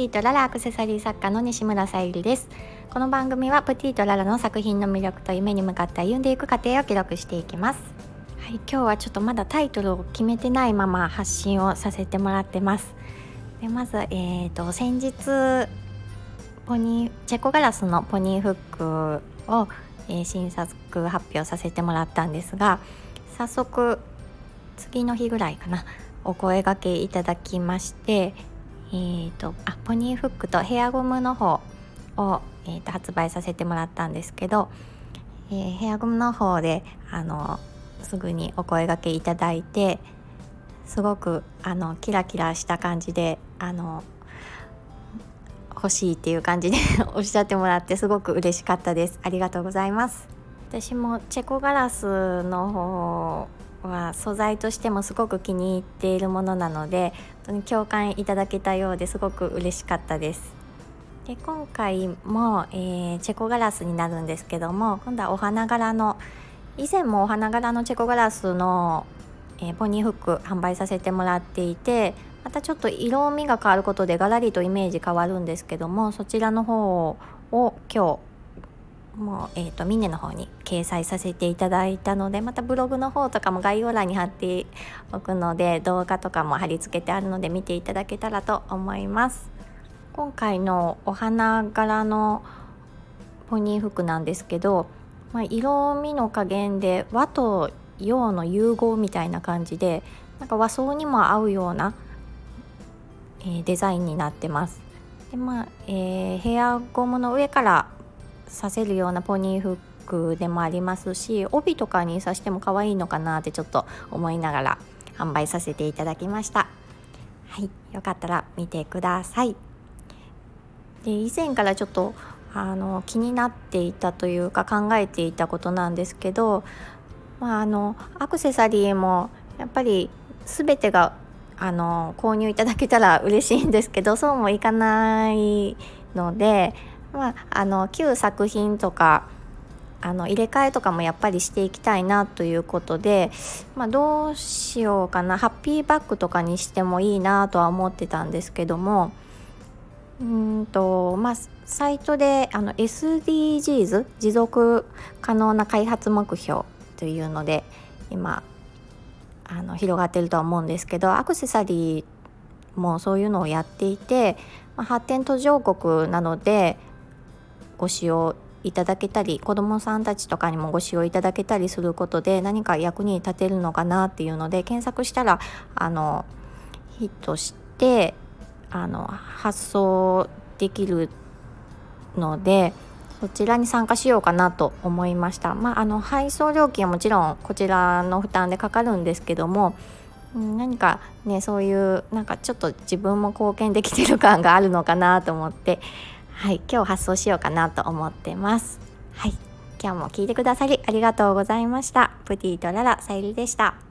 ティとララアクセサリー作家の西村さゆりです。この番組はプティとララの作品の魅力と夢に向かって歩んでいく過程を記録していきます。はい、今日はちょっとまだタイトルを決めてないまま発信をさせてもらってます。でまず、えーと、先日ポニーチェコガラスのポニーフックを、えー、新作発表させてもらったんですが早速次の日ぐらいかなお声がけいただきましてえーと、あポニーフックとヘアゴムの方を、えーと、発売させてもらったんですけど、えー、ヘアゴムの方であのすぐにお声がけいただいてすごくあのキラキラした感じであの欲しいっていう感じで おっしゃってもらってすごく嬉しかったです。ありがとうございます。私もチェコガラスの方は素材としてもすごく気に入っているものなので共感いただけたようですごく嬉しかったです。で今回も、えー、チェコガラスになるんですけども今度はお花柄の以前もお花柄のチェコガラスの、えー、ポニーフック販売させてもらっていてまたちょっと色味が変わることでガラリとイメージ変わるんですけどもそちらの方を今日もう、えーと、ミネの方に掲載させていただいたのでまたブログの方とかも概要欄に貼っておくので動画とかも貼り付けてあるので見ていただけたらと思います。今回のお花柄のポニー服なんですけど、まあ、色味の加減で和と洋の融合みたいな感じでなんか和装にも合うような、え、デザインになってます。でまあ、えー、ヘアゴムの上からさせるようなポニーフックでもありますし帯とかに刺しても可愛いのかなってちょっと思いながら販売させていただきました。はいよかったら見てください。で以前からちょっとあの気になっていたというか考えていたことなんですけど、まあ、あのアクセサリーもやっぱり全てがあの購入いただけたら嬉しいんですけどそうもいかないのでまあ、あの旧作品とかあの入れ替えとかもやっぱりしていきたいなということで、まあ、どうしようかな。ハッピーバッグとかにしてもいいなとは思ってたんですけどもうんとまあサイトであの SDGs 持続可能な開発目標というので今あの広がってるとは思うんですけどアクセサリーもそういうのをやっていて、まあ、発展途上国なのでご使用いただけたり子どもさんたちとかにもご使用いただけたりすることで何か役に立てるのかなっていうので検索したらあのヒットしてあの発送できるのでそちらに参加しようかなと思いました。まあ、あの配送料金はもちろんこちらの負担でかかるんですけども何かねそういうなんかちょっと自分も貢献できてる感があるのかなと思ってはい、今日発送しようかなと思ってます。はい、今日も聞いてくださりありがとうございました。プティとララさゆりでした。